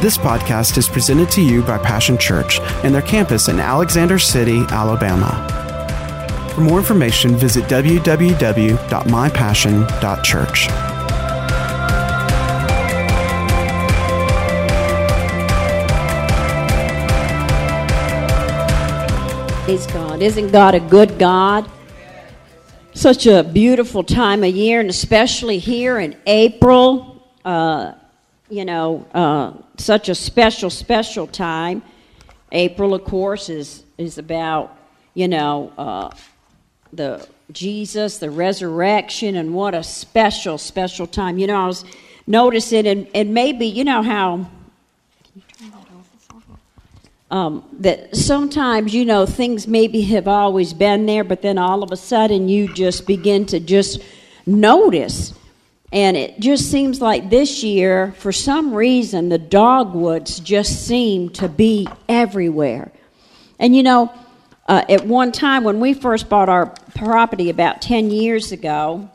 This podcast is presented to you by Passion Church and their campus in Alexander City, Alabama. For more information, visit www.mypassion.church. Praise God. Isn't God a good God? Such a beautiful time of year, and especially here in April. Uh, you know, uh, such a special, special time. April, of course, is is about you know uh, the Jesus, the resurrection, and what a special, special time. You know, I was noticing, and, and maybe you know how um, that sometimes you know things maybe have always been there, but then all of a sudden you just begin to just notice. And it just seems like this year, for some reason, the dogwoods just seem to be everywhere. And you know, uh, at one time when we first bought our property about 10 years ago,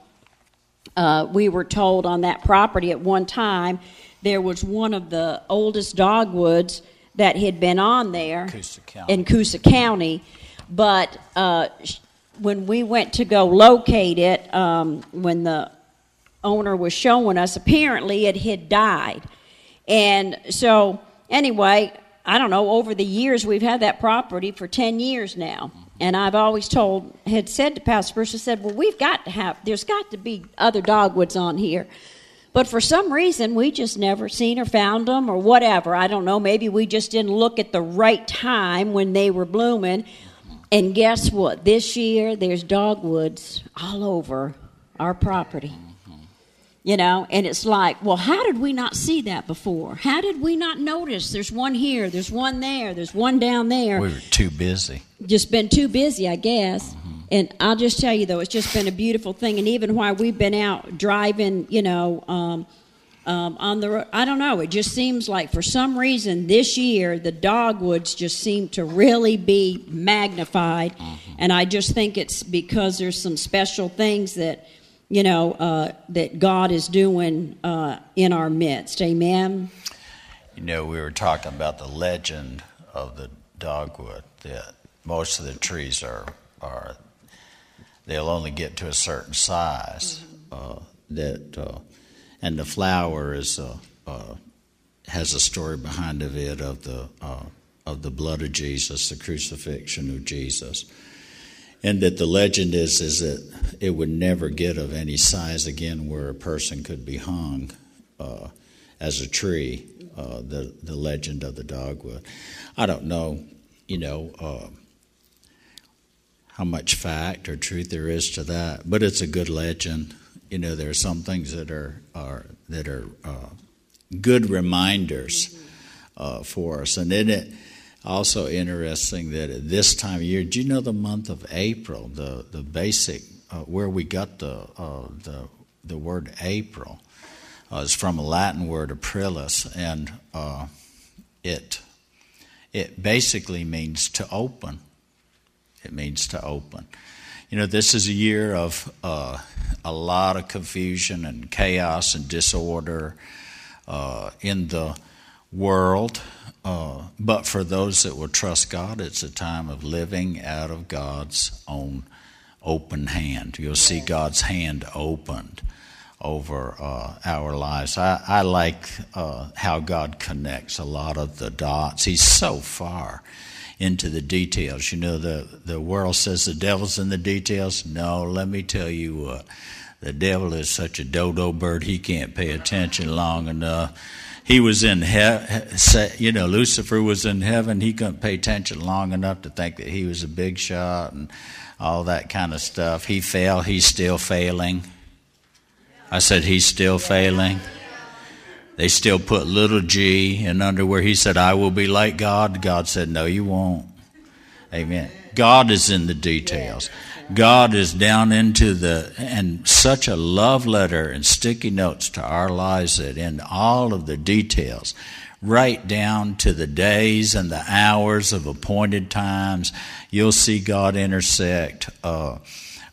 uh, we were told on that property at one time there was one of the oldest dogwoods that had been on there Coosa in Coosa County. But uh, when we went to go locate it, um, when the owner was showing us, apparently it had died. And so, anyway, I don't know, over the years, we've had that property for 10 years now. And I've always told, had said to Pastor Bruce, I said, well, we've got to have, there's got to be other dogwoods on here. But for some reason, we just never seen or found them or whatever. I don't know. Maybe we just didn't look at the right time when they were blooming. And guess what? This year, there's dogwoods all over our property. You know, and it's like, well, how did we not see that before? How did we not notice? There's one here, there's one there, there's one down there We were too busy. just been too busy, I guess. And I'll just tell you though, it's just been a beautiful thing. And even while we've been out driving, you know, um, um, on the road, I don't know. It just seems like for some reason this year the dogwoods just seem to really be magnified. And I just think it's because there's some special things that you know uh, that God is doing uh, in our midst. Amen. You know, we were talking about the legend of the dogwood. That most of the trees are are they'll only get to a certain size. Uh, that uh, and the flower is uh, uh, has a story behind of it of the uh, of the blood of Jesus, the crucifixion of Jesus. And that the legend is is that it would never get of any size again where a person could be hung uh, as a tree. Uh, the the legend of the dogwood. I don't know, you know, uh, how much fact or truth there is to that, but it's a good legend. You know, there are some things that are are that are uh, good reminders uh, for us, and then it also interesting that at this time of year, do you know the month of April, the the basic uh, where we got the uh, the the word April uh, is from a Latin word aprilis, and uh, it it basically means to open. It means to open. You know, this is a year of uh, a lot of confusion and chaos and disorder uh, in the world. Uh, but for those that will trust God, it's a time of living out of God's own open hand. You'll see God's hand opened over uh, our lives. I, I like uh, how God connects a lot of the dots. He's so far into the details. You know, the, the world says the devil's in the details. No, let me tell you what. The devil is such a dodo bird, he can't pay attention long enough. He was in heaven, you know, Lucifer was in heaven. He couldn't pay attention long enough to think that he was a big shot and all that kind of stuff. He fell, he's still failing. I said, he's still failing. They still put little g in underwear. He said, I will be like God. God said, No, you won't. Amen. God is in the details. God is down into the, and such a love letter and sticky notes to our lives that in all of the details, right down to the days and the hours of appointed times, you'll see God intersect uh,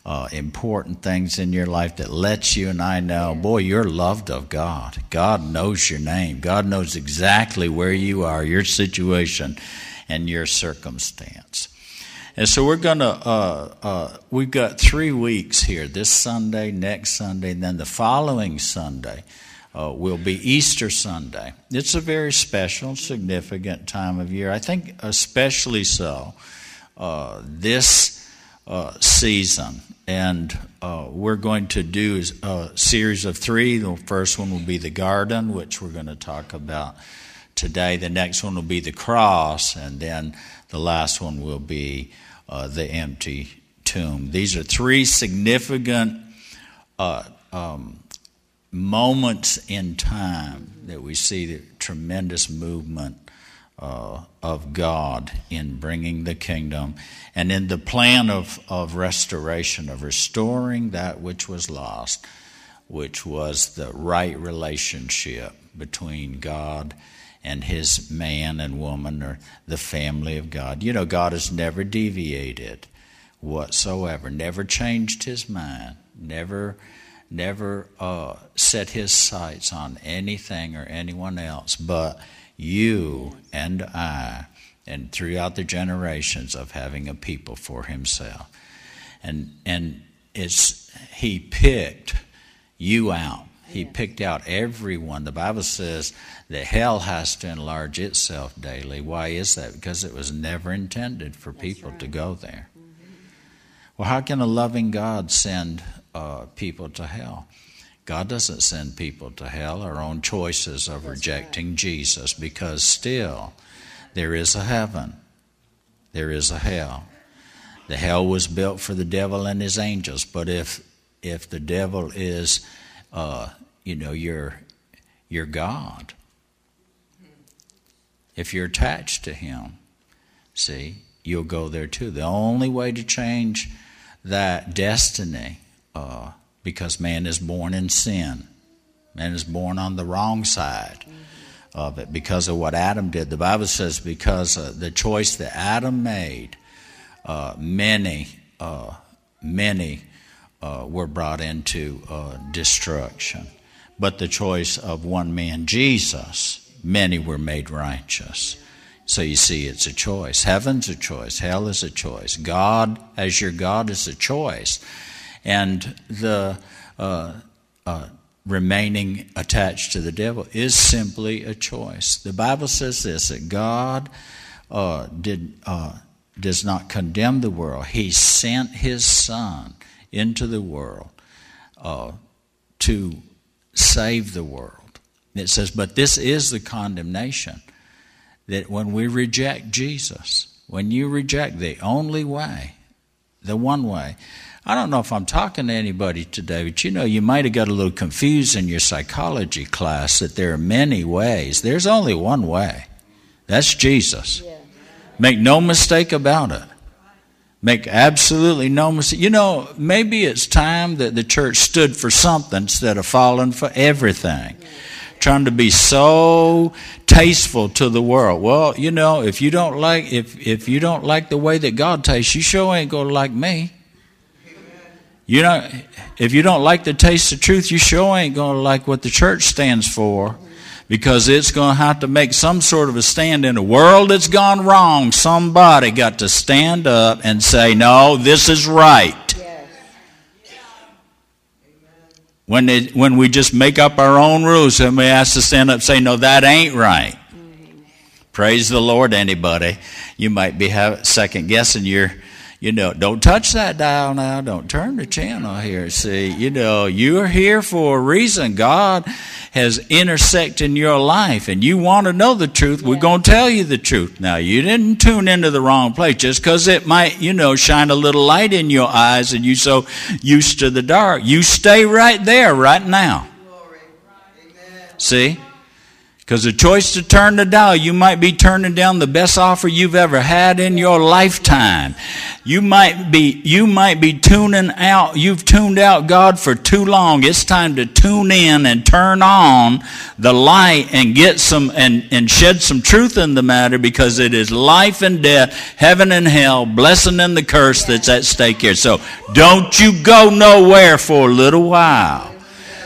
uh, important things in your life that lets you and I know, boy, you're loved of God. God knows your name. God knows exactly where you are, your situation, and your circumstance. And so we're going to, uh, uh, we've got three weeks here this Sunday, next Sunday, and then the following Sunday uh, will be Easter Sunday. It's a very special, significant time of year. I think, especially so, uh, this uh, season. And uh, we're going to do a series of three. The first one will be the garden, which we're going to talk about today. The next one will be the cross, and then the last one will be uh, the empty tomb. These are three significant uh, um, moments in time that we see the tremendous movement uh, of God in bringing the kingdom and in the plan of, of restoration, of restoring that which was lost, which was the right relationship between God and his man and woman or the family of God. You know, God has never deviated whatsoever, never changed his mind, never never uh, set his sights on anything or anyone else but you and I, and throughout the generations of having a people for himself. And, and it's, he picked you out. He picked out everyone. The Bible says that hell has to enlarge itself daily. Why is that? Because it was never intended for people to go there. Well, how can a loving God send uh, people to hell? God doesn't send people to hell, our own choices of That's rejecting right. Jesus, because still there is a heaven, there is a hell. The hell was built for the devil and his angels, but if if the devil is, uh, you know, your your God, if you're attached to him, see, you'll go there too. The only way to change that destiny. Uh, because man is born in sin. Man is born on the wrong side of it because of what Adam did. The Bible says because of the choice that Adam made, uh, many, uh, many uh, were brought into uh, destruction. But the choice of one man, Jesus, many were made righteous. So you see, it's a choice. Heaven's a choice. Hell is a choice. God, as your God, is a choice and the uh, uh, remaining attached to the devil is simply a choice. The Bible says this that God uh, did uh, does not condemn the world; He sent His Son into the world uh, to save the world. It says, but this is the condemnation that when we reject Jesus, when you reject the only way, the one way, I don't know if I'm talking to anybody today, but you know, you might have got a little confused in your psychology class that there are many ways. There's only one way. That's Jesus. Make no mistake about it. Make absolutely no mistake. You know, maybe it's time that the church stood for something instead of falling for everything. Trying to be so tasteful to the world. Well, you know, if you don't like if if you don't like the way that God tastes, you sure ain't gonna like me. You know, if you don't like the taste of truth, you sure ain't to like what the church stands for because it's going to have to make some sort of a stand in a world that's gone wrong. Somebody got to stand up and say, no, this is right. When, they, when we just make up our own rules, and we has to stand up and say, no, that ain't right. Praise the Lord, anybody. You might be second guessing your you know, don't touch that dial now. Don't turn the channel here. See, you know, you're here for a reason. God has intersected in your life and you want to know the truth. We're going to tell you the truth. Now, you didn't tune into the wrong place just because it might, you know, shine a little light in your eyes and you so used to the dark. You stay right there right now. See? Because the choice to turn the dial, you might be turning down the best offer you've ever had in your lifetime. You might be, you might be tuning out, you've tuned out God for too long. It's time to tune in and turn on the light and get some, and, and shed some truth in the matter because it is life and death, heaven and hell, blessing and the curse that's at stake here. So don't you go nowhere for a little while.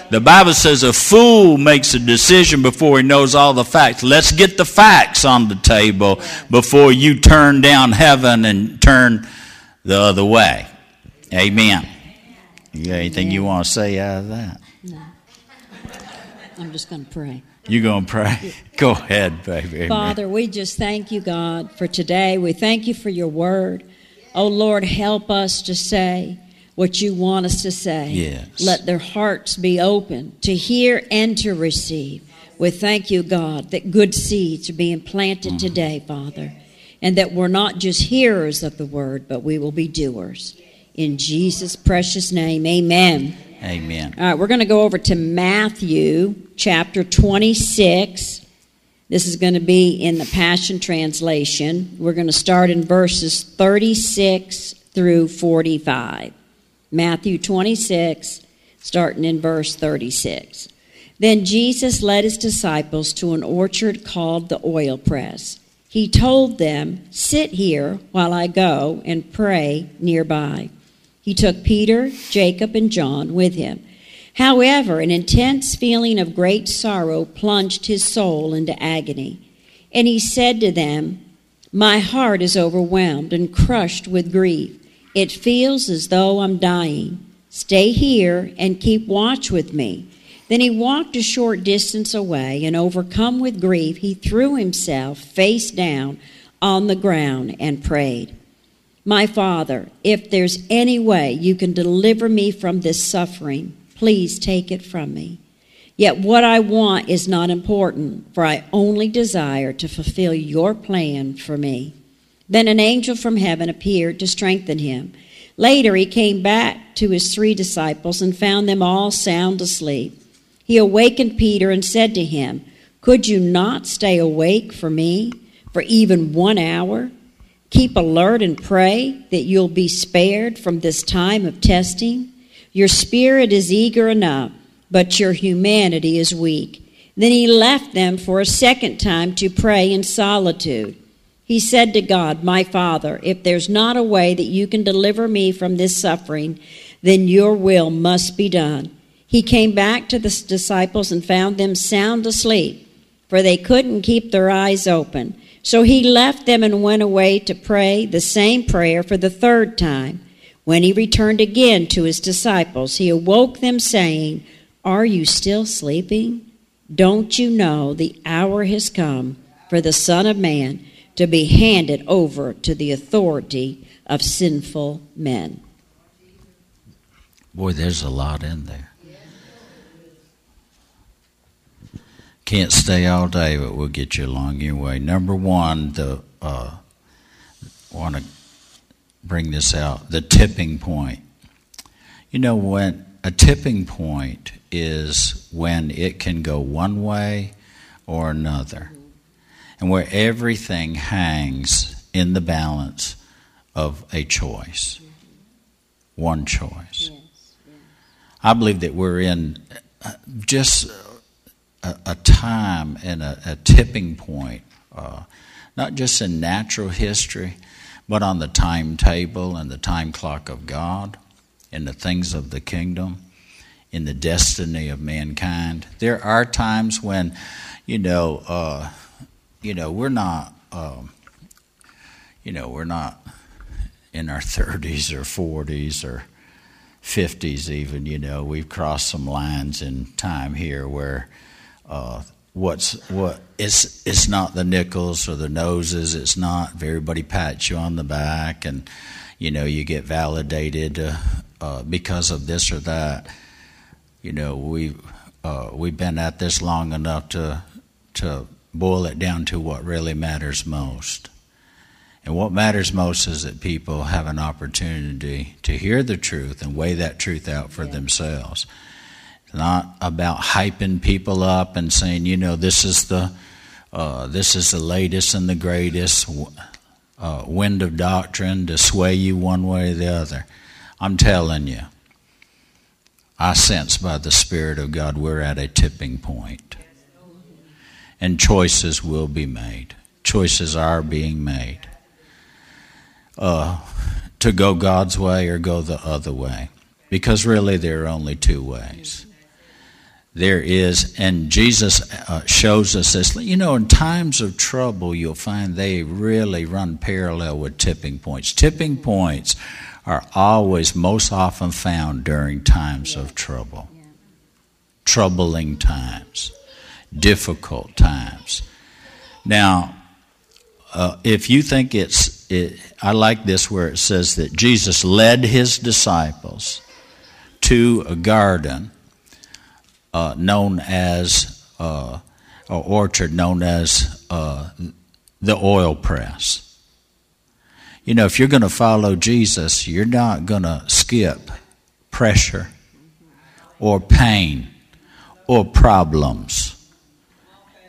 The Bible says a fool makes a decision before he knows all the facts. Let's get the facts on the table before you turn down heaven and turn the other way. Amen. You got anything you want to say out of that? No. I'm just going to pray. You going to pray? Go ahead, baby. Amen. Father, we just thank you, God, for today. We thank you for your word. Oh, Lord, help us to say what you want us to say. Yes. Let their hearts be open to hear and to receive. We thank you, God, that good seeds are being planted mm today, Father, and that we're not just hearers of the word, but we will be doers. In Jesus' precious name, amen. Amen. All right, we're going to go over to Matthew chapter 26. This is going to be in the Passion Translation. We're going to start in verses 36 through 45. Matthew 26, starting in verse 36. Then Jesus led his disciples to an orchard called the oil press. He told them, Sit here while I go and pray nearby. He took Peter, Jacob, and John with him. However, an intense feeling of great sorrow plunged his soul into agony. And he said to them, My heart is overwhelmed and crushed with grief. It feels as though I'm dying. Stay here and keep watch with me. Then he walked a short distance away, and overcome with grief, he threw himself face down on the ground and prayed. My Father, if there's any way you can deliver me from this suffering, please take it from me. Yet what I want is not important, for I only desire to fulfill your plan for me. Then an angel from heaven appeared to strengthen him. Later, he came back to his three disciples and found them all sound asleep. He awakened Peter and said to him, Could you not stay awake for me for even one hour? Keep alert and pray that you'll be spared from this time of testing. Your spirit is eager enough, but your humanity is weak. Then he left them for a second time to pray in solitude. He said to God, My Father, if there's not a way that you can deliver me from this suffering, then your will must be done. He came back to the disciples and found them sound asleep, for they couldn't keep their eyes open. So he left them and went away to pray the same prayer for the third time. When he returned again to his disciples, he awoke them, saying, Are you still sleeping? Don't you know the hour has come for the Son of Man? To be handed over to the authority of sinful men. Boy, there's a lot in there. Can't stay all day, but we'll get you along your way. Number one, the uh, want to bring this out the tipping point. You know, when a tipping point is when it can go one way or another and where everything hangs in the balance of a choice. One choice. I believe that we're in uh, just a, a time and a, a tipping point, uh, not just in natural history, but on the timetable and the time clock of God, in the things of the kingdom, in the destiny of mankind. There are times when, you know, uh, you know, we're not, um, you know, we're not in our 30s or 40s or 50s even. You know, we've crossed some lines in time here where uh, what's what it's it's not the nickels or the noses. It's not everybody pats you on the back and you know you get validated uh, uh, because of this or that. You know, we uh, we've been at this long enough to to boil it down to what really matters most. And what matters most is that people have an opportunity to hear the truth and weigh that truth out for yeah. themselves. not about hyping people up and saying, you know, this is the uh, this is the latest and the greatest uh, wind of doctrine to sway you one way or the other. I'm telling you, I sense by the Spirit of God we're at a tipping point. And choices will be made. Choices are being made. Uh, to go God's way or go the other way. Because really, there are only two ways. There is, and Jesus uh, shows us this. You know, in times of trouble, you'll find they really run parallel with tipping points. Tipping points are always most often found during times of trouble, troubling times, difficult times. Now, uh, if you think it's, it, I like this where it says that Jesus led his disciples to a garden uh, known as, uh, or orchard known as uh, the oil press. You know, if you're going to follow Jesus, you're not going to skip pressure or pain or problems.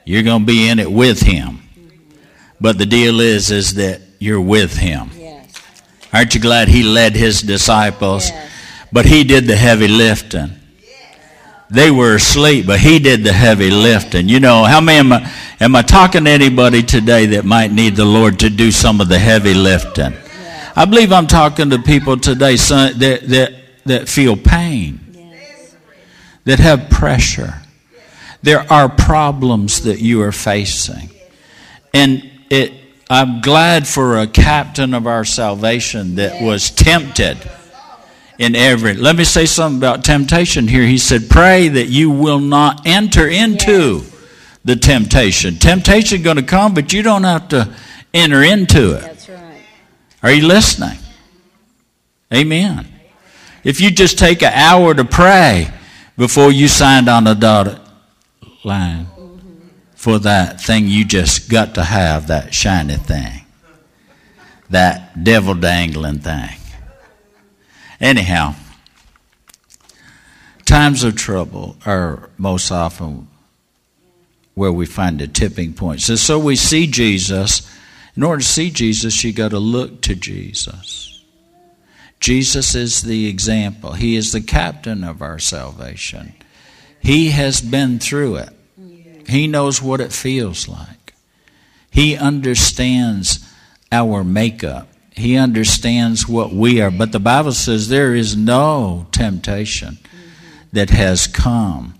You're going to be in it with him. But the deal is is that you're with him. Yes. Aren't you glad he led his disciples? Yes. But he did the heavy lifting. They were asleep, but he did the heavy lifting. You know, how many am I, am I talking to anybody today that might need the Lord to do some of the heavy lifting? I believe I'm talking to people today that, that, that feel pain, that have pressure. There are problems that you are facing. And it, I'm glad for a captain of our salvation that was tempted in every. Let me say something about temptation here. He said, Pray that you will not enter into the temptation. Temptation going to come, but you don't have to enter into it. That's right. Are you listening? Amen. If you just take an hour to pray before you signed on the dotted line for that thing you just got to have, that shiny thing, that devil dangling thing. Anyhow, times of trouble are most often where we find the tipping points. And so we see Jesus. In order to see Jesus, you got to look to Jesus. Jesus is the example. He is the captain of our salvation. He has been through it. He knows what it feels like. He understands our makeup. He understands what we are. But the Bible says there is no temptation that has come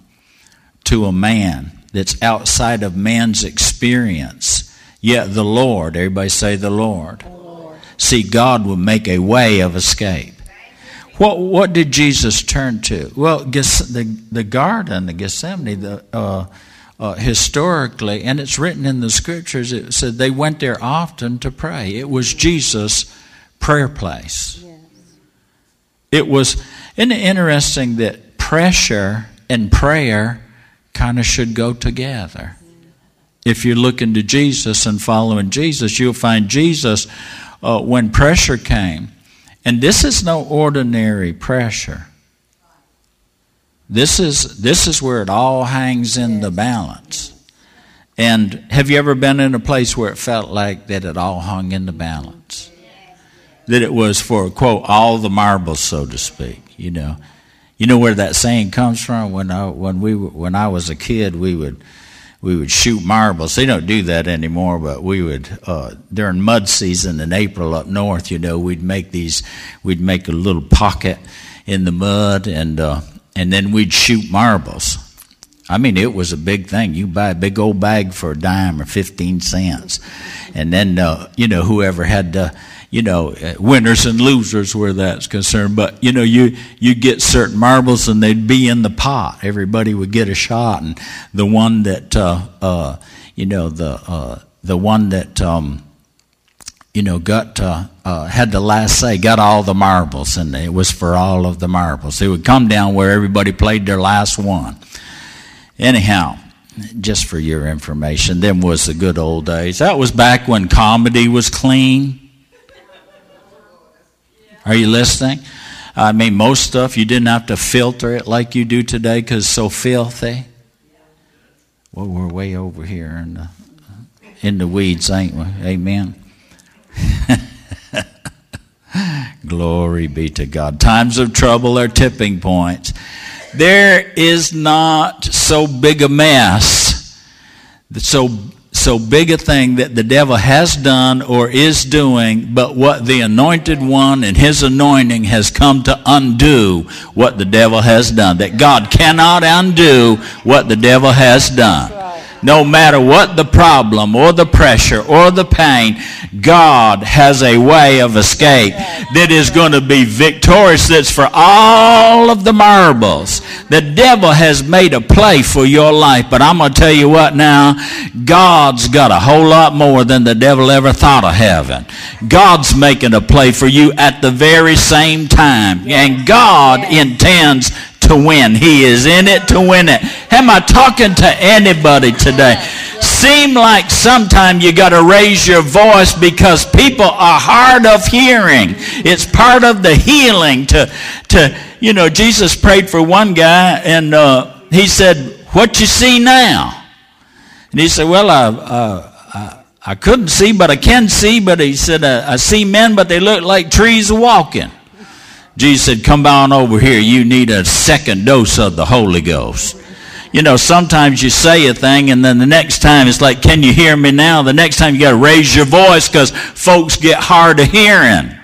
to a man that's outside of man's experience. Yet the Lord, everybody say the Lord. See, God will make a way of escape. What, what did Jesus turn to? Well, the, the garden, the Gethsemane, the, uh, uh, historically, and it's written in the scriptures, it said they went there often to pray. It was Jesus' prayer place. Yes. It was isn't it interesting that pressure and prayer kind of should go together. If you're looking to Jesus and following Jesus, you'll find Jesus uh, when pressure came. And this is no ordinary pressure. This is, this is where it all hangs in the balance. And have you ever been in a place where it felt like that it all hung in the balance? That it was for, quote, all the marbles, so to speak, you know. You know where that saying comes from? When I, when we, when I was a kid, we would, we would shoot marbles. They don't do that anymore, but we would uh, during mud season in April up north. You know, we'd make these, we'd make a little pocket in the mud, and uh, and then we'd shoot marbles. I mean, it was a big thing. You buy a big old bag for a dime or 15 cents. And then, uh, you know, whoever had the, you know, uh, winners and losers where that's concerned. But, you know, you, you get certain marbles and they'd be in the pot. Everybody would get a shot. And the one that, uh, uh, you know, the, uh, the one that, um, you know, got uh, uh, had the last say, got all the marbles, and it was for all of the marbles. It would come down where everybody played their last one. Anyhow, just for your information, them was the good old days. That was back when comedy was clean. Are you listening? I mean, most stuff you didn't have to filter it like you do today because it's so filthy. Well, we're way over here in the, in the weeds, ain't we? Amen. Glory be to God. Times of trouble are tipping points. There is not so big a mess, so so big a thing that the devil has done or is doing, but what the anointed one and his anointing has come to undo what the devil has done. That God cannot undo what the devil has done. No matter what the problem or the pressure or the pain, God has a way of escape that is going to be victorious. That's for all of the marbles. The devil has made a play for your life, but I'm going to tell you what now, God's got a whole lot more than the devil ever thought of having. God's making a play for you at the very same time. And God intends to win. He is in it to win it. Am I talking to anybody today? Seem like sometime you got to raise your voice because people are hard of hearing. It's part of the healing to, to you know, Jesus prayed for one guy and uh, he said, what you see now? And he said, well, I, uh, I, I couldn't see, but I can see. But he said, I, I see men, but they look like trees walking. Jesus said, Come on over here. You need a second dose of the Holy Ghost. You know, sometimes you say a thing and then the next time it's like, Can you hear me now? The next time you got to raise your voice because folks get hard of hearing.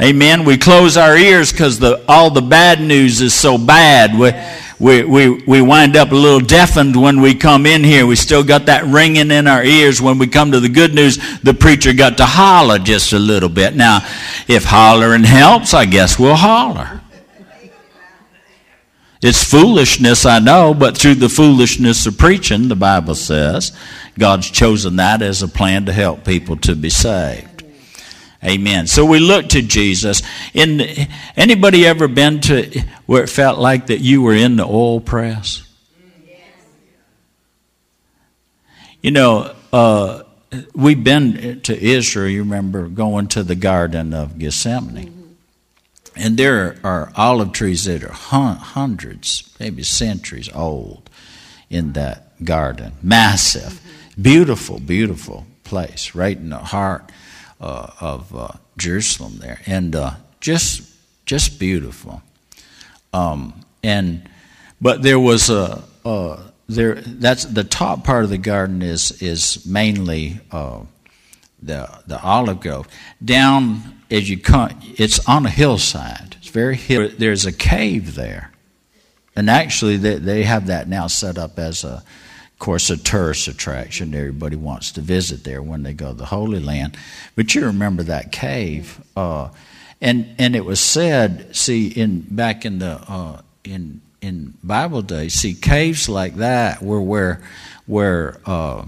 Amen. We close our ears because all the bad news is so bad. We, we, we, we wind up a little deafened when we come in here. We still got that ringing in our ears. When we come to the good news, the preacher got to holler just a little bit. Now, if hollering helps, I guess we'll holler. It's foolishness, I know, but through the foolishness of preaching, the Bible says, God's chosen that as a plan to help people to be saved. Amen. So we look to Jesus. In anybody ever been to where it felt like that you were in the oil press? You know, uh, we've been to Israel. You remember going to the Garden of Gethsemane. And there are olive trees that are hundreds, maybe centuries old in that garden. Massive, beautiful, beautiful place, right in the heart uh, of uh, Jerusalem there, and uh, just just beautiful. Um, and but there was a, a, there that's the top part of the garden is is mainly uh, the the olive grove. Down as you come, it's on a hillside. It's very hill. There's a cave there, and actually they they have that now set up as a of course, a tourist attraction. Everybody wants to visit there when they go to the Holy Land. But you remember that cave, uh, and and it was said. See, in back in the uh, in in Bible days, see caves like that were where where uh,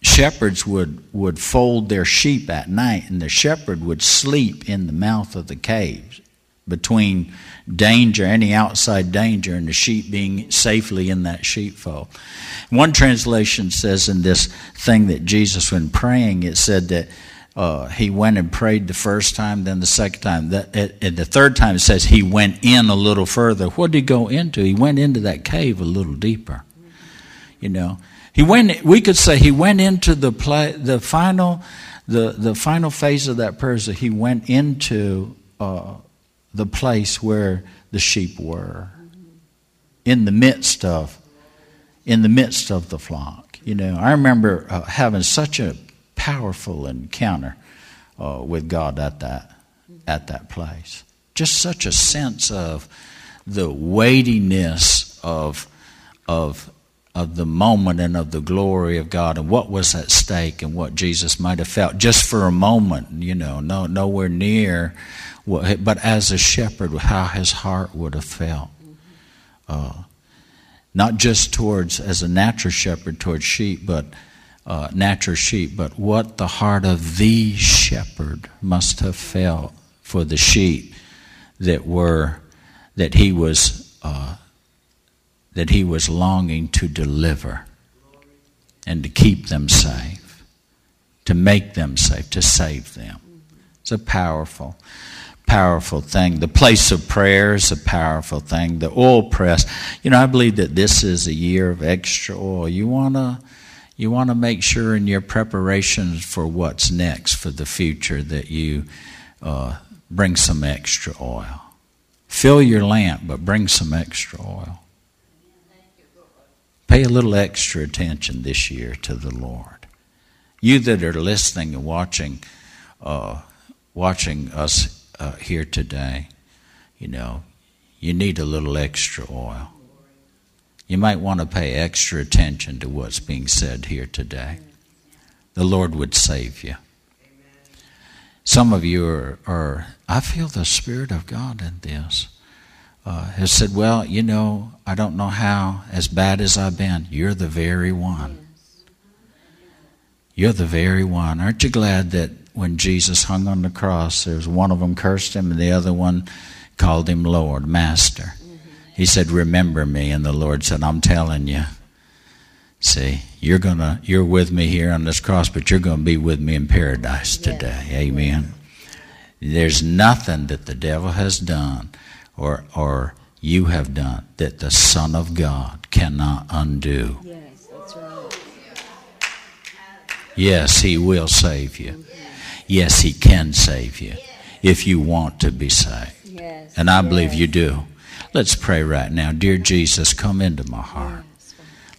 shepherds would would fold their sheep at night, and the shepherd would sleep in the mouth of the cave between danger, any outside danger, and the sheep being safely in that sheepfold. One translation says in this thing that Jesus, when praying, it said that uh, he went and prayed the first time, then the second time. That, and the third time it says he went in a little further. What did he go into? He went into that cave a little deeper. You know, he went. We could say he went into the play, the final, the the final phase of that prayer. That he went into uh, the place where the sheep were in the midst of in the midst of the flock you know. I remember uh, having such a powerful encounter uh, with god at that at that place. Just such a sense of the weightiness of of of the moment and of the glory of God and what was at stake and what Jesus might have felt just for a moment, you know, no nowhere near but as a shepherd, how his heart would have felt. Uh, not just towards, as a natural shepherd, towards sheep, but uh, natural sheep, but what the heart of the shepherd must have felt for the sheep that were, that he was, uh, that he was longing to deliver and to keep them safe, to make them safe, to save them. It's a powerful powerful thing. The place of prayer is a powerful thing. The oil press. You know, I believe that this is a year of extra oil. You wanna you want to make sure in your preparations for what's next for the future that you uh, bring some extra oil. Fill your lamp, but bring some extra oil. Pay a little extra attention this year to the Lord. You that are listening and watching, uh, watching us uh, here today, you know, you need a little extra oil. You might want to pay extra attention to what's being said here today. The Lord would save you. Some of you are, are I feel the Spirit of God in this. Uh, has said, Well, you know, I don't know how, as bad as I've been, you're the very one. You're the very one. Aren't you glad that when Jesus hung on the cross, there was one of them cursed him and the other one called him Lord, Master. Mm-hmm. He said, Remember me. And the Lord said, I'm telling you. See, you're gonna you're with me here on this cross, but you're gonna be with me in paradise today. Yes. Amen. There's nothing that the devil has done or or you have done that the Son of God cannot undo. Yes, that's right. Yes, he will save you. Mm-hmm. Yes, He can save you if you want to be saved. Yes. And I believe you do. Let's pray right now. Dear Jesus, come into my heart.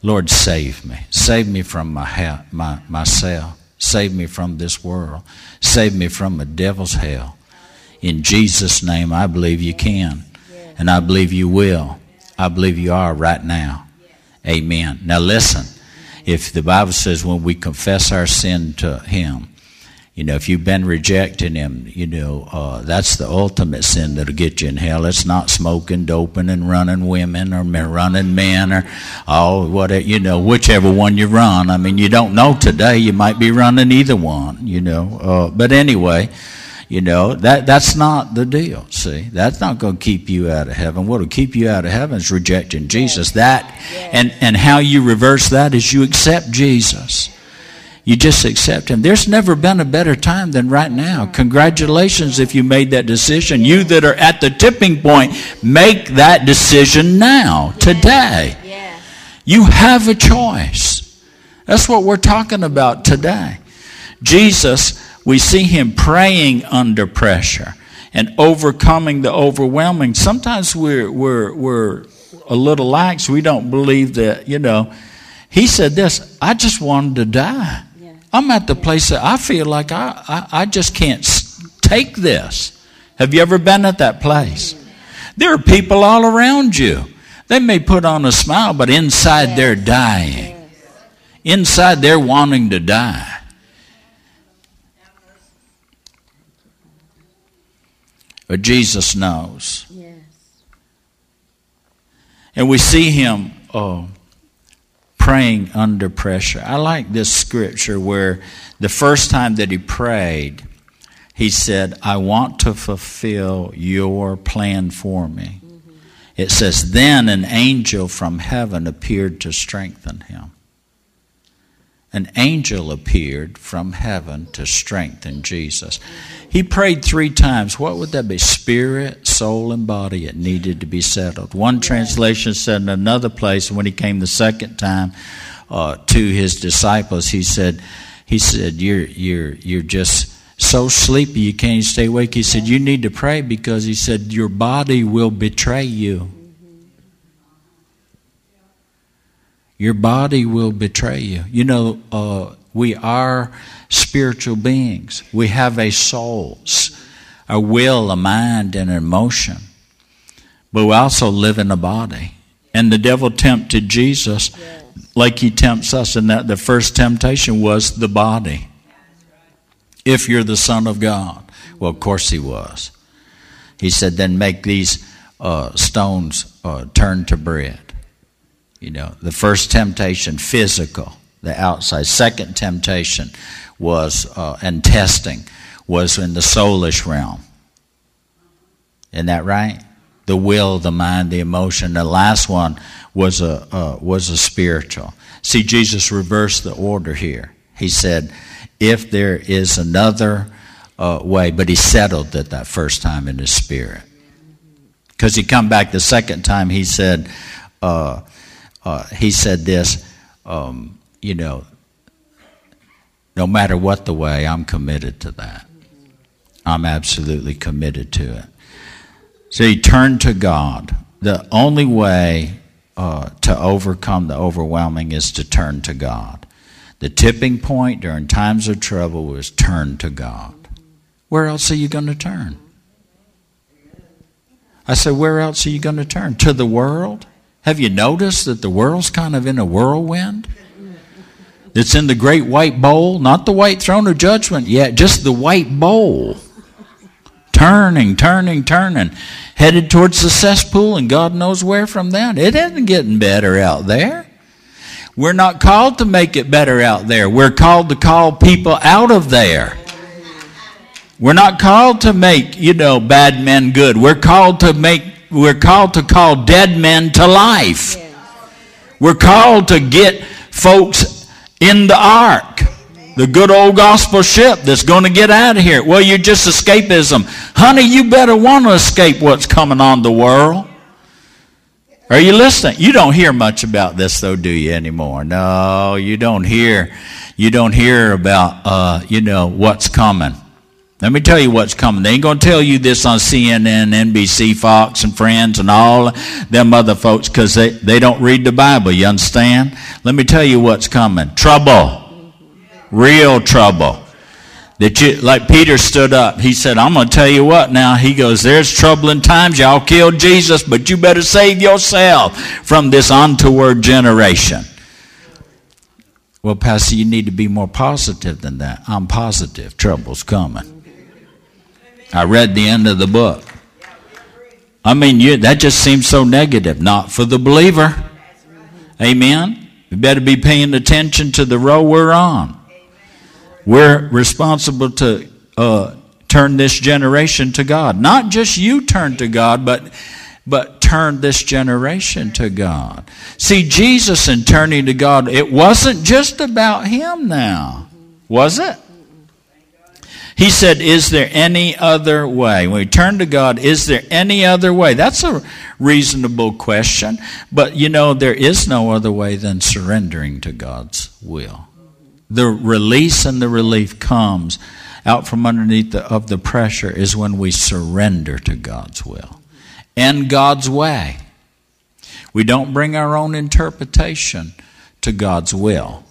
Lord, save me. Save me from my, ha- my myself. Save me from this world. Save me from the devil's hell. In Jesus' name, I believe you can. And I believe you will. I believe you are right now. Amen. Now listen. If the Bible says when we confess our sin to Him, you know, if you've been rejecting him, you know, uh, that's the ultimate sin that'll get you in hell. It's not smoking, doping, and running women or running men or all whatever, you know, whichever one you run. I mean, you don't know today. You might be running either one, you know. Uh, but anyway, you know, that, that's not the deal, see. That's not going to keep you out of heaven. What will keep you out of heaven is rejecting Jesus. That, and, and how you reverse that is you accept Jesus. You just accept Him. There's never been a better time than right now. Congratulations if you made that decision. You that are at the tipping point, make that decision now, today. You have a choice. That's what we're talking about today. Jesus, we see Him praying under pressure and overcoming the overwhelming. Sometimes we're, we're, we're a little lax. We don't believe that, you know. He said this I just wanted to die. I'm at the place that I feel like I, I, I just can't take this. Have you ever been at that place? There are people all around you. They may put on a smile, but inside they're dying. Inside they're wanting to die. But Jesus knows. Yes. And we see him. Oh, praying under pressure. I like this scripture where the first time that he prayed, he said, I want to fulfill your plan for me. Mm-hmm. It says, Then an angel from heaven appeared to strengthen him. An angel appeared from heaven to strengthen Jesus. He prayed three times. What would that be? Spirit, soul, and body. It needed to be settled. One translation said in another place, when he came the second time uh, to his disciples, he said, he said, you're, you're, you're just so sleepy you can't stay awake. He said, You need to pray because he said, Your body will betray you. Your body will betray you. You know, uh, we are spiritual beings. We have a soul, a will, a mind, and an emotion. But we also live in a body. And the devil tempted Jesus yes. like he tempts us. And that the first temptation was the body. If you're the Son of God. Well, of course he was. He said, then make these uh, stones uh, turn to bread. You know, the first temptation, physical the outside. Second temptation was, uh, and testing, was in the soulish realm. Isn't that right? The will, the mind, the emotion. The last one was a, uh, was a spiritual. See, Jesus reversed the order here. He said, if there is another uh, way, but he settled it that first time in his spirit. Because he come back the second time, he said, uh, uh, he said this, um, you know, no matter what the way, I'm committed to that. I'm absolutely committed to it. So he turned to God. The only way uh, to overcome the overwhelming is to turn to God. The tipping point during times of trouble was turn to God. Where else are you going to turn? I said, Where else are you going to turn? To the world? Have you noticed that the world's kind of in a whirlwind? It's in the great white bowl, not the white throne of judgment yet, just the white bowl. Turning, turning, turning, headed towards the cesspool, and God knows where from that. It isn't getting better out there. We're not called to make it better out there. We're called to call people out of there. We're not called to make, you know, bad men good. We're called to make we're called to call dead men to life. We're called to get folks in the ark. The good old gospel ship that's going to get out of here. Well, you're just escapism. Honey, you better want to escape what's coming on the world. Are you listening? You don't hear much about this though, do you anymore? No, you don't hear. You don't hear about, uh, you know, what's coming. Let me tell you what's coming. They ain't going to tell you this on CNN, NBC, Fox, and Friends, and all them other folks because they, they don't read the Bible. You understand? Let me tell you what's coming. Trouble. Real trouble. That you, like Peter stood up. He said, I'm going to tell you what now. He goes, There's troubling times. Y'all killed Jesus, but you better save yourself from this untoward generation. Well, Pastor, you need to be more positive than that. I'm positive. Trouble's coming. I read the end of the book. I mean, you, that just seems so negative. Not for the believer. Amen. We better be paying attention to the road we're on. We're responsible to uh, turn this generation to God. Not just you turn to God, but but turn this generation to God. See, Jesus in turning to God, it wasn't just about him now, was it? He said, Is there any other way? When we turn to God, is there any other way? That's a reasonable question. But you know, there is no other way than surrendering to God's will. The release and the relief comes out from underneath the, of the pressure is when we surrender to God's will and God's way. We don't bring our own interpretation to God's will.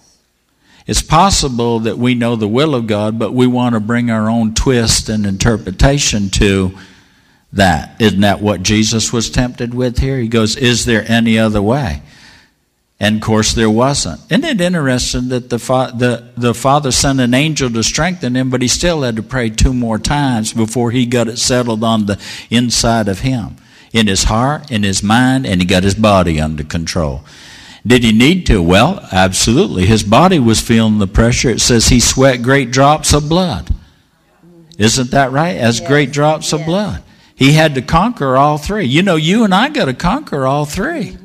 It's possible that we know the will of God, but we want to bring our own twist and interpretation to that. Isn't that what Jesus was tempted with here? He goes, Is there any other way? And of course, there wasn't. Isn't it interesting that the, fa- the, the Father sent an angel to strengthen him, but he still had to pray two more times before he got it settled on the inside of him, in his heart, in his mind, and he got his body under control. Did he need to? Well, absolutely. His body was feeling the pressure. It says he sweat great drops of blood. Isn't that right? As yes. great drops yes. of blood. He had to conquer all three. You know, you and I got to conquer all 3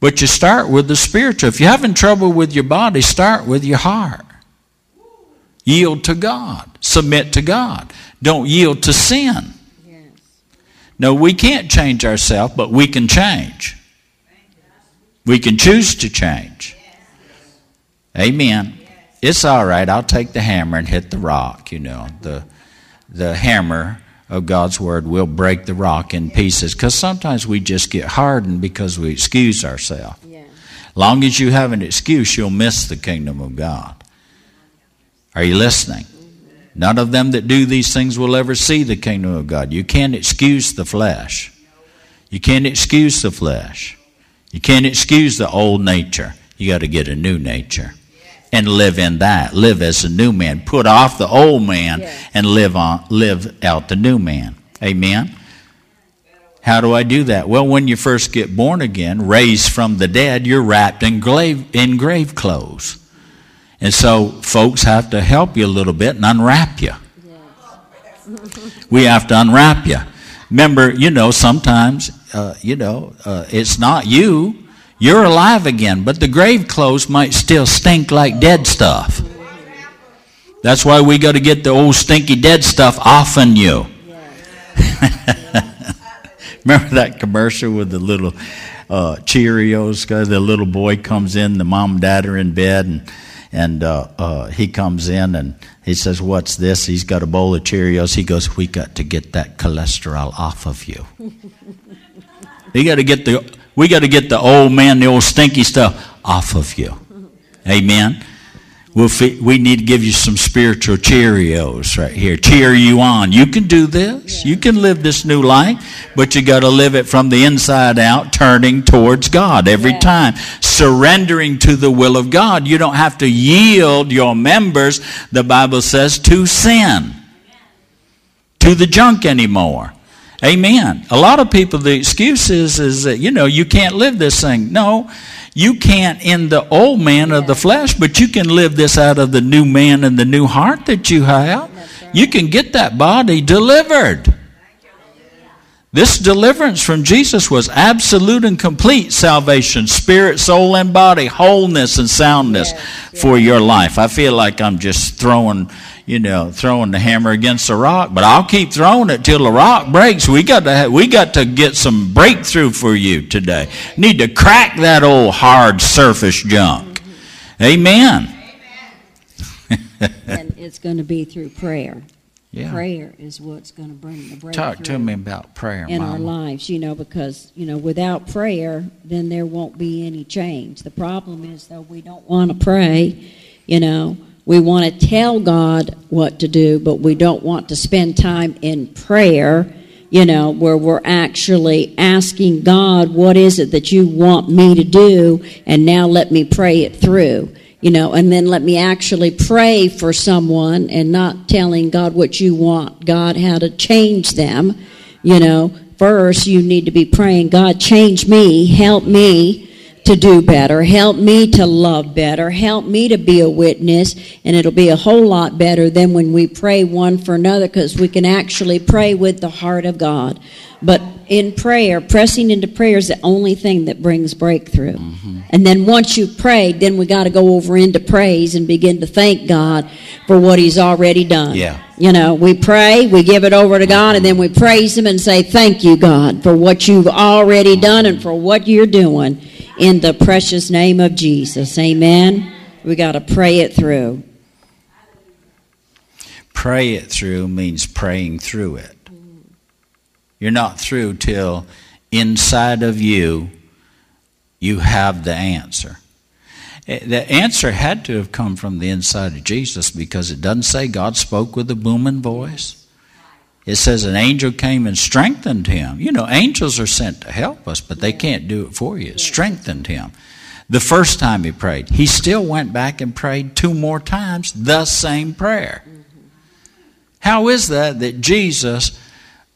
But you start with the spiritual. If you're having trouble with your body, start with your heart. Yield to God. Submit to God. Don't yield to sin. Yes. No, we can't change ourselves, but we can change. We can choose to change. Amen. It's all right. I'll take the hammer and hit the rock. You know, the the hammer of God's word will break the rock in pieces. Because sometimes we just get hardened because we excuse ourselves. Yeah. Long as you have an excuse, you'll miss the kingdom of God. Are you listening? None of them that do these things will ever see the kingdom of God. You can't excuse the flesh. You can't excuse the flesh. You can't excuse the old nature. You got to get a new nature and live in that. Live as a new man. Put off the old man and live on live out the new man. Amen. How do I do that? Well, when you first get born again, raised from the dead, you're wrapped in grave, in grave clothes. And so folks have to help you a little bit and unwrap you. we have to unwrap you. Remember, you know, sometimes uh, you know, uh, it's not you. You're alive again, but the grave clothes might still stink like dead stuff. That's why we got to get the old stinky dead stuff off on you. Remember that commercial with the little uh, Cheerios? Guy? The little boy comes in, the mom and dad are in bed, and and uh, uh, he comes in and he says, "What's this?" He's got a bowl of Cheerios. He goes, "We got to get that cholesterol off of you. we got to get the we got to get the old man, the old stinky stuff off of you." Amen. We'll we need to give you some spiritual Cheerios right here. Cheer you on. You can do this. You can live this new life, but you got to live it from the inside out, turning towards God every time, surrendering to the will of God. You don't have to yield your members, the Bible says, to sin, to the junk anymore. Amen. A lot of people, the excuse is, is that, you know, you can't live this thing. No, you can't in the old man of the flesh, but you can live this out of the new man and the new heart that you have. You can get that body delivered. This deliverance from Jesus was absolute and complete salvation, spirit, soul, and body, wholeness and soundness for your life. I feel like I'm just throwing you know, throwing the hammer against the rock, but I'll keep throwing it till the rock breaks. We got to have, we got to get some breakthrough for you today. Need to crack that old hard surface junk. Amen. and it's going to be through prayer. Yeah. Prayer is what's going to bring the breakthrough. Talk to me about prayer, in our lives, you know, because you know, without prayer, then there won't be any change. The problem is, though, we don't want to pray. You know, we want to tell God what to do, but we don't want to spend time in prayer, you know, where we're actually asking God, what is it that you want me to do? And now let me pray it through, you know, and then let me actually pray for someone and not telling God what you want, God, how to change them, you know. First, you need to be praying, God, change me, help me to do better. Help me to love better. Help me to be a witness. And it'll be a whole lot better than when we pray one for another because we can actually pray with the heart of God. But in prayer, pressing into prayer is the only thing that brings breakthrough. Mm-hmm. And then once you've prayed, then we got to go over into praise and begin to thank God for what He's already done. Yeah. You know, we pray, we give it over to God, and then we praise Him and say, Thank you, God, for what you've already done and for what you're doing in the precious name of Jesus. Amen. We got to pray it through. Pray it through means praying through it. You're not through till inside of you you have the answer. Eh, the answer had to have come from the inside of Jesus because it doesn't say God spoke with a booming voice. It says an angel came and strengthened him. You know, angels are sent to help us, but they can't do it for you. It strengthened him. The first time he prayed, he still went back and prayed two more times the same prayer. How is that that Jesus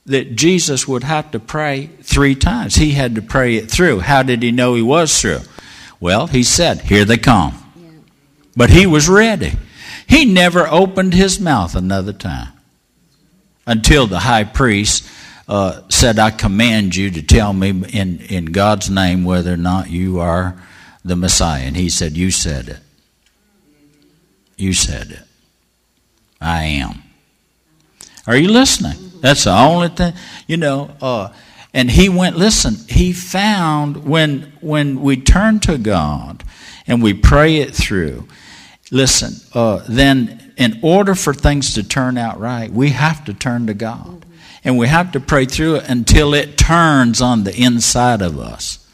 that Jesus would have to pray three times? He had to pray it through. How did he know he was through? Well, he said, "Here they come." But he was ready. He never opened his mouth another time until the high priest uh, said, I command you to tell me in, in God's name whether or not you are the Messiah. And he said, You said it. You said it. I am. Are you listening? That's the only thing. You know, uh, and he went, listen, he found when, when we turn to God and we pray it through, listen, uh, then in order for things to turn out right, we have to turn to God. And we have to pray through it until it turns on the inside of us.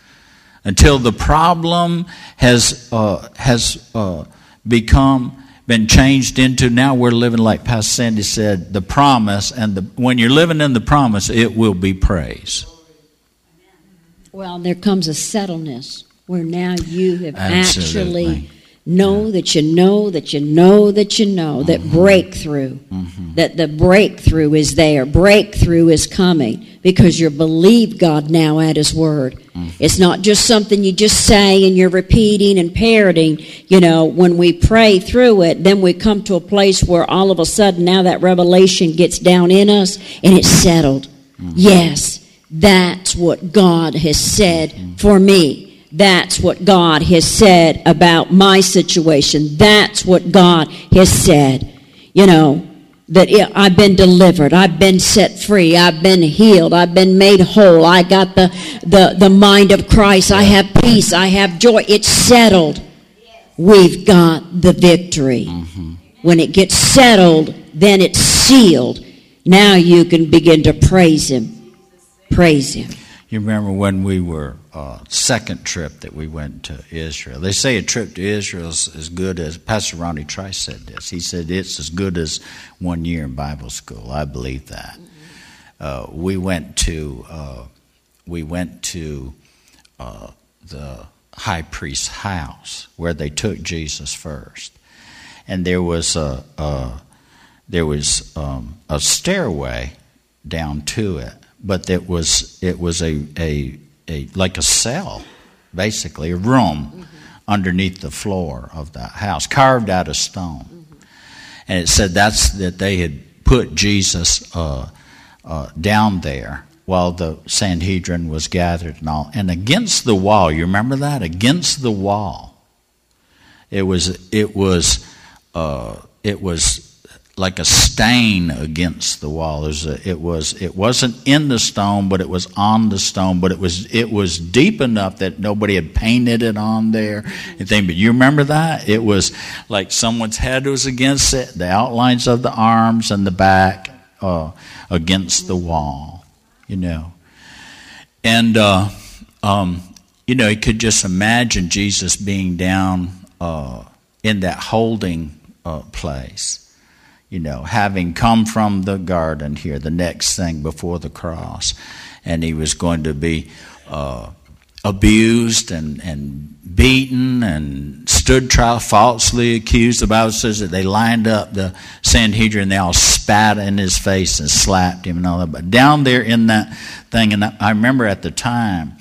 Until the problem has, uh, has uh, become, been changed into now we're living like Pastor Sandy said, the promise. And the, when you're living in the promise, it will be praise. Well, there comes a settledness where now you have Absolutely. actually know yeah. that you know that you know that you know that mm-hmm. breakthrough mm-hmm. that the breakthrough is there breakthrough is coming because you believe god now at his word mm-hmm. it's not just something you just say and you're repeating and parroting you know when we pray through it then we come to a place where all of a sudden now that revelation gets down in us and it's settled mm-hmm. yes that's what god has said mm-hmm. for me that's what God has said about my situation. That's what God has said. you know, that I've been delivered, I've been set free, I've been healed, I've been made whole, I got the, the, the mind of Christ, I have peace, I have joy. It's settled. We've got the victory. Mm-hmm. When it gets settled, then it's sealed. Now you can begin to praise Him. Praise Him. You remember when we were uh, second trip that we went to Israel? They say a trip to Israel is as good as Pastor Ronnie Trice said this. He said it's as good as one year in Bible school. I believe that. Uh, we went to uh, we went to uh, the high priest's house where they took Jesus first, and there was a, a there was um, a stairway down to it but it was it was a, a, a like a cell, basically a room mm-hmm. underneath the floor of that house, carved out of stone. Mm-hmm. And it said that's that they had put Jesus uh, uh, down there while the Sanhedrin was gathered and all. And against the wall, you remember that? Against the wall, it was it was uh, it was like a stain against the wall. A, it was it wasn't in the stone, but it was on the stone. But it was it was deep enough that nobody had painted it on there. Anything, but you remember that it was like someone's head was against it, the outlines of the arms and the back uh, against the wall. You know, and uh, um, you know, you could just imagine Jesus being down uh, in that holding uh, place you know, having come from the garden here, the next thing before the cross, and he was going to be uh, abused and, and beaten and stood trial, falsely accused. The Bible says that they lined up the Sanhedrin, they all spat in his face and slapped him and all that. But down there in that thing, and I remember at the time,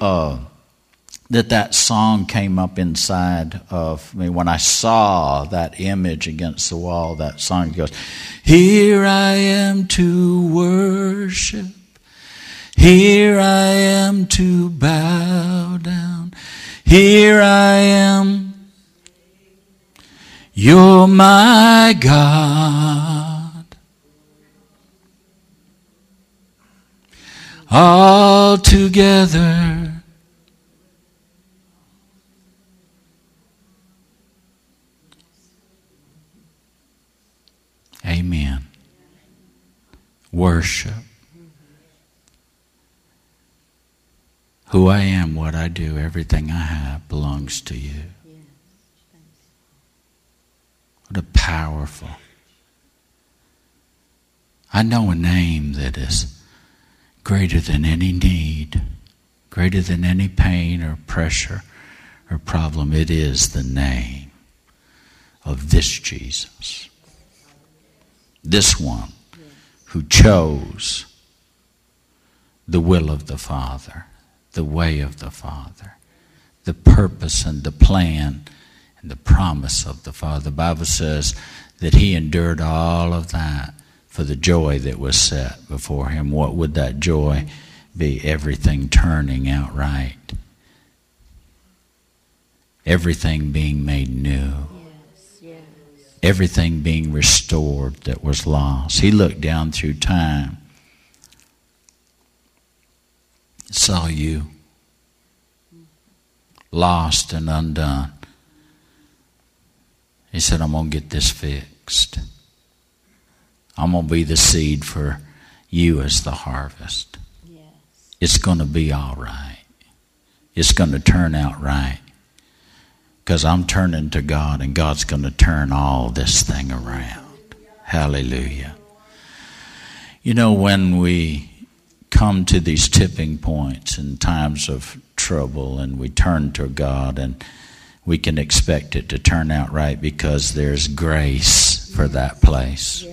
uh, that that song came up inside of me when I saw that image against the wall. That song goes, Here I am to worship. Here I am to bow down. Here I am. You're my God. All together Amen. Worship. Who I am, what I do, everything I have belongs to you. What a powerful. I know a name that is greater than any need, greater than any pain or pressure or problem. It is the name of this Jesus this one who chose the will of the Father, the way of the Father, the purpose and the plan and the promise of the Father. The Bible says that he endured all of that for the joy that was set before him. What would that joy be? Everything turning out right, everything being made new everything being restored that was lost. He looked down through time, saw you lost and undone. He said, I'm going to get this fixed. I'm going to be the seed for you as the harvest. Yes. It's going to be all right. It's going to turn out right because I'm turning to God and God's going to turn all this thing around. Hallelujah. You know, when we come to these tipping points in times of trouble and we turn to God and we can expect it to turn out right because there's grace for that place.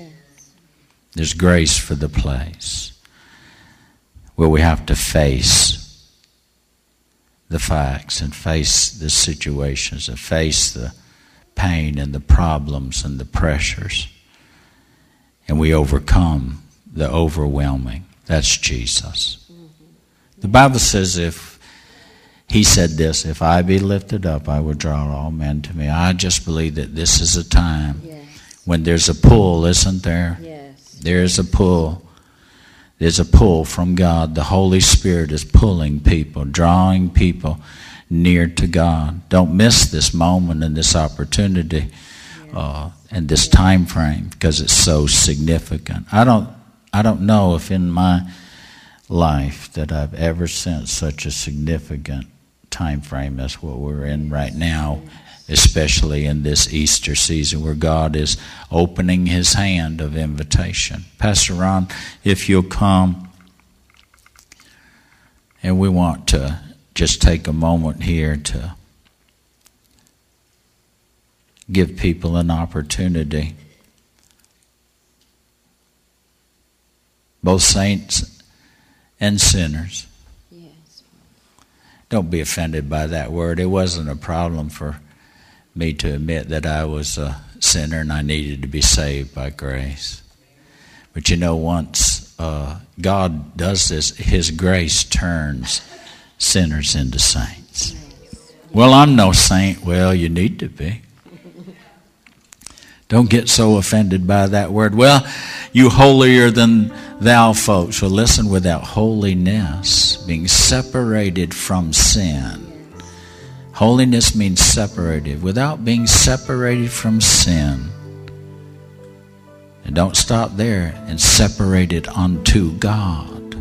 There's grace for the place where we have to face the facts and face the situations and face the pain and the problems and the pressures. And we overcome the overwhelming. That's Jesus. The Bible says if he said this, if I be lifted up, I will draw all men to me. I just believe that this is a time When there's a pull, isn't there? Yes. There's a pull. There's a pull from God. The Holy Spirit is pulling people, drawing people near to God. Don't miss this moment and this opportunity uh, and this time frame because it's so significant. I don't, I don't know if in my life that I've ever sensed such a significant time frame as what we're in right now, especially in this Easter season where God is opening His hand of invitation. Pastor Ron, if you'll come, and we want to just take a moment here to give people an opportunity. Both saints and sinners. Yes. Don't be offended by that word. It wasn't a problem for me to admit that I was a sinner and I needed to be saved by grace. But you know, once uh, God does this, His grace turns sinners into saints. Well, I'm no saint. Well, you need to be. Don't get so offended by that word. Well, you holier than thou folks. Well, listen, without holiness, being separated from sin. Holiness means separated. Without being separated from sin, and don't stop there and separate it unto God.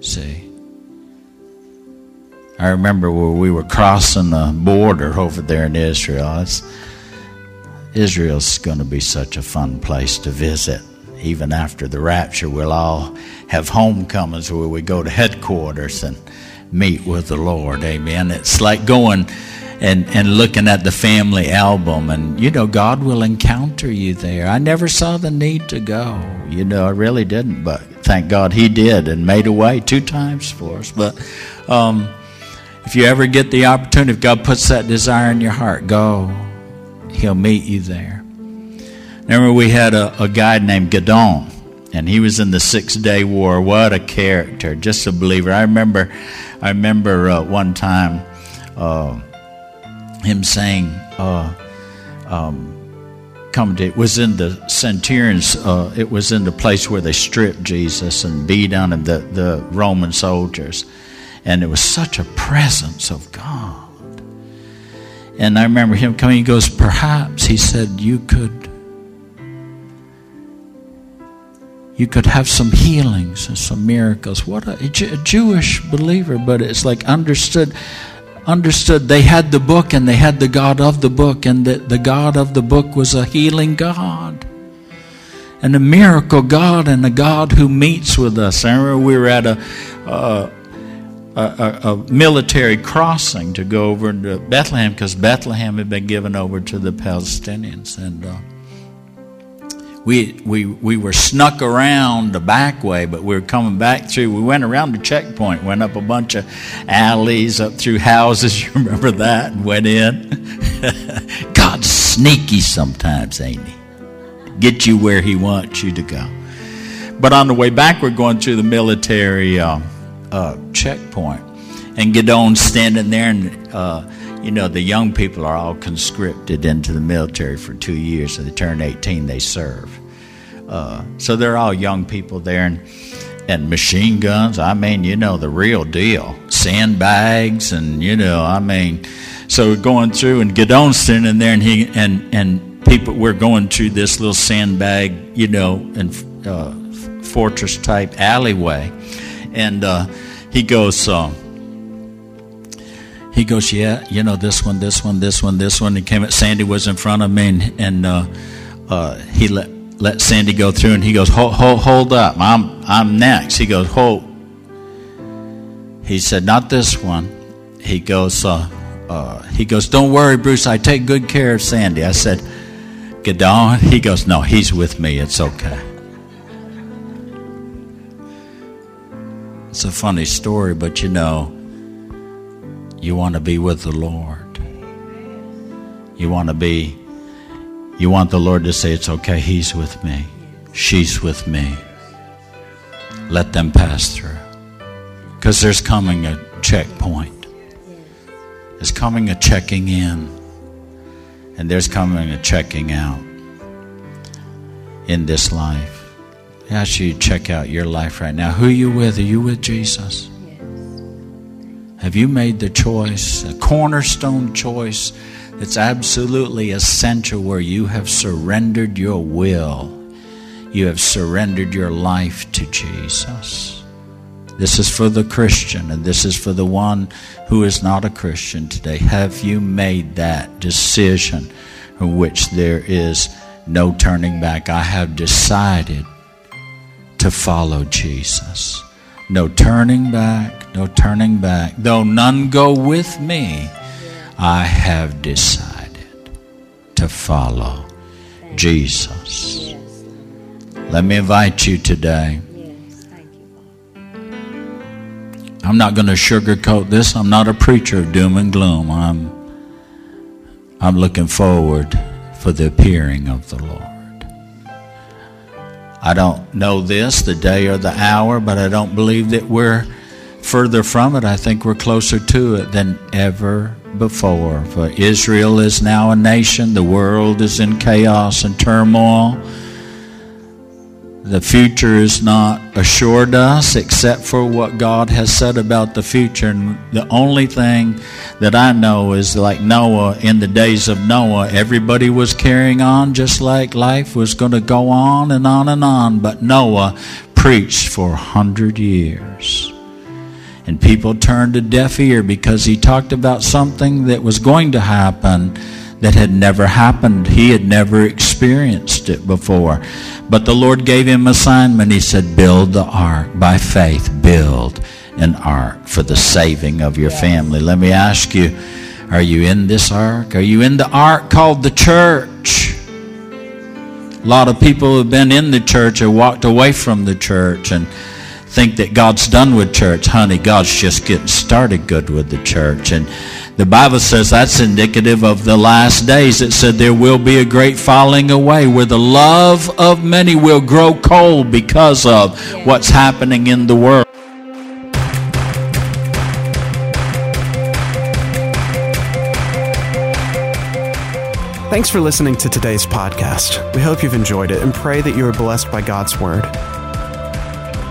See? I remember where we were crossing the border over there in Israel. It's, Israel's going to be such a fun place to visit. Even after the rapture, we'll all have homecomings where we go to headquarters and meet with the Lord. Amen. It's like going and, and looking at the family album, and you know, God will encounter you there. I never saw the need to go. You know, I really didn't, but thank God He did and made a way two times for us. But um, if you ever get the opportunity, if God puts that desire in your heart, go. He'll meet you there. Remember, we had a, a guy named Gideon, and he was in the Six Day War. What a character! Just a believer. I remember, I remember uh, one time uh, him saying, uh, um, "Come to." It was in the centurions. Uh, it was in the place where they stripped Jesus and beat on him, the the Roman soldiers, and it was such a presence of God. And I remember him coming, he goes, Perhaps, he said, you could. You could have some healings and some miracles. What a, a Jewish believer, but it's like understood understood they had the book and they had the God of the book, and the, the God of the book was a healing God. And a miracle God and a God who meets with us. I remember we were at a, a, a, military crossing to go over to Bethlehem because Bethlehem had been given over to the Palestinians, and uh, we we we were snuck around the back way, but we were coming back through. We went around the checkpoint, went up a bunch of alleys, up through houses. You remember that? And went in. God's sneaky sometimes, ain't he? Get you where He wants you to go. But on the way back, we're going through the military. Uh, uh, checkpoint. And Gideon's standing there, and uh, you know the young people are all conscripted into the military for two years. So they turn 18, they serve. Uh, so they're all young people there, and and machine guns. I mean, you know the real deal. Sandbags, and you know, I mean, so we're going through, and Gideon's standing there, and he and and people we're going through this little sandbag, you know, and uh, fortress type alleyway and uh, he goes, uh, he goes, yeah, you know, this one, this one, this one, this one. He came at Sandy was in front of me, and, and uh, uh, he let let Sandy go through, and he goes, hold, hold, hold up, I'm I'm next. He goes, hold. He said, not this one. He goes, uh, uh, he goes, don't worry, Bruce. I take good care of Sandy. I said, Gideon. He goes, no, he's with me. It's okay. It's a funny story, but you know, you want to be with the Lord. You want to be, you want the Lord to say, It's okay, He's with me, she's with me. Let them pass through. Because there's coming a checkpoint, there's coming a checking in. And there's coming a checking out in this life. I ask you to check out your life right now. Who are you with? Are you with Jesus? Have you made the choice, a cornerstone choice that's absolutely essential where you have surrendered your will? You have surrendered your life to Jesus. This is for the Christian, and this is for the one who is not a Christian today. Have you made that decision in which there is no turning back? I have decided to follow Jesus. No turning back, no turning back. Though none go with me, I have decided to follow Jesus. Let me invite you today. I'm not going to sugarcoat this. I'm not a preacher of doom and gloom. I'm I'm looking forward for the appearing of the Lord. I don't know this, the day or the hour, but I don't believe that we're further from it. I think we're closer to it than ever before. For Israel is now a nation, the world is in chaos and turmoil. The future is not assured us except for what God has said about the future. And the only thing that I know is like Noah, in the days of Noah, everybody was carrying on just like life was going to go on and on and on. But Noah preached for a hundred years. And people turned a deaf ear because he talked about something that was going to happen that had never happened. He had never experienced it before. But the Lord gave him assignment. He said, Build the ark by faith. Build an ark for the saving of your family. Let me ask you, are you in this ark? Are you in the ark called the church? A lot of people have been in the church or walked away from the church and think that God's done with church. Honey, God's just getting started good with the church. And the Bible says that's indicative of the last days. It said there will be a great falling away where the love of many will grow cold because of what's happening in the world. Thanks for listening to today's podcast. We hope you've enjoyed it and pray that you are blessed by God's Word.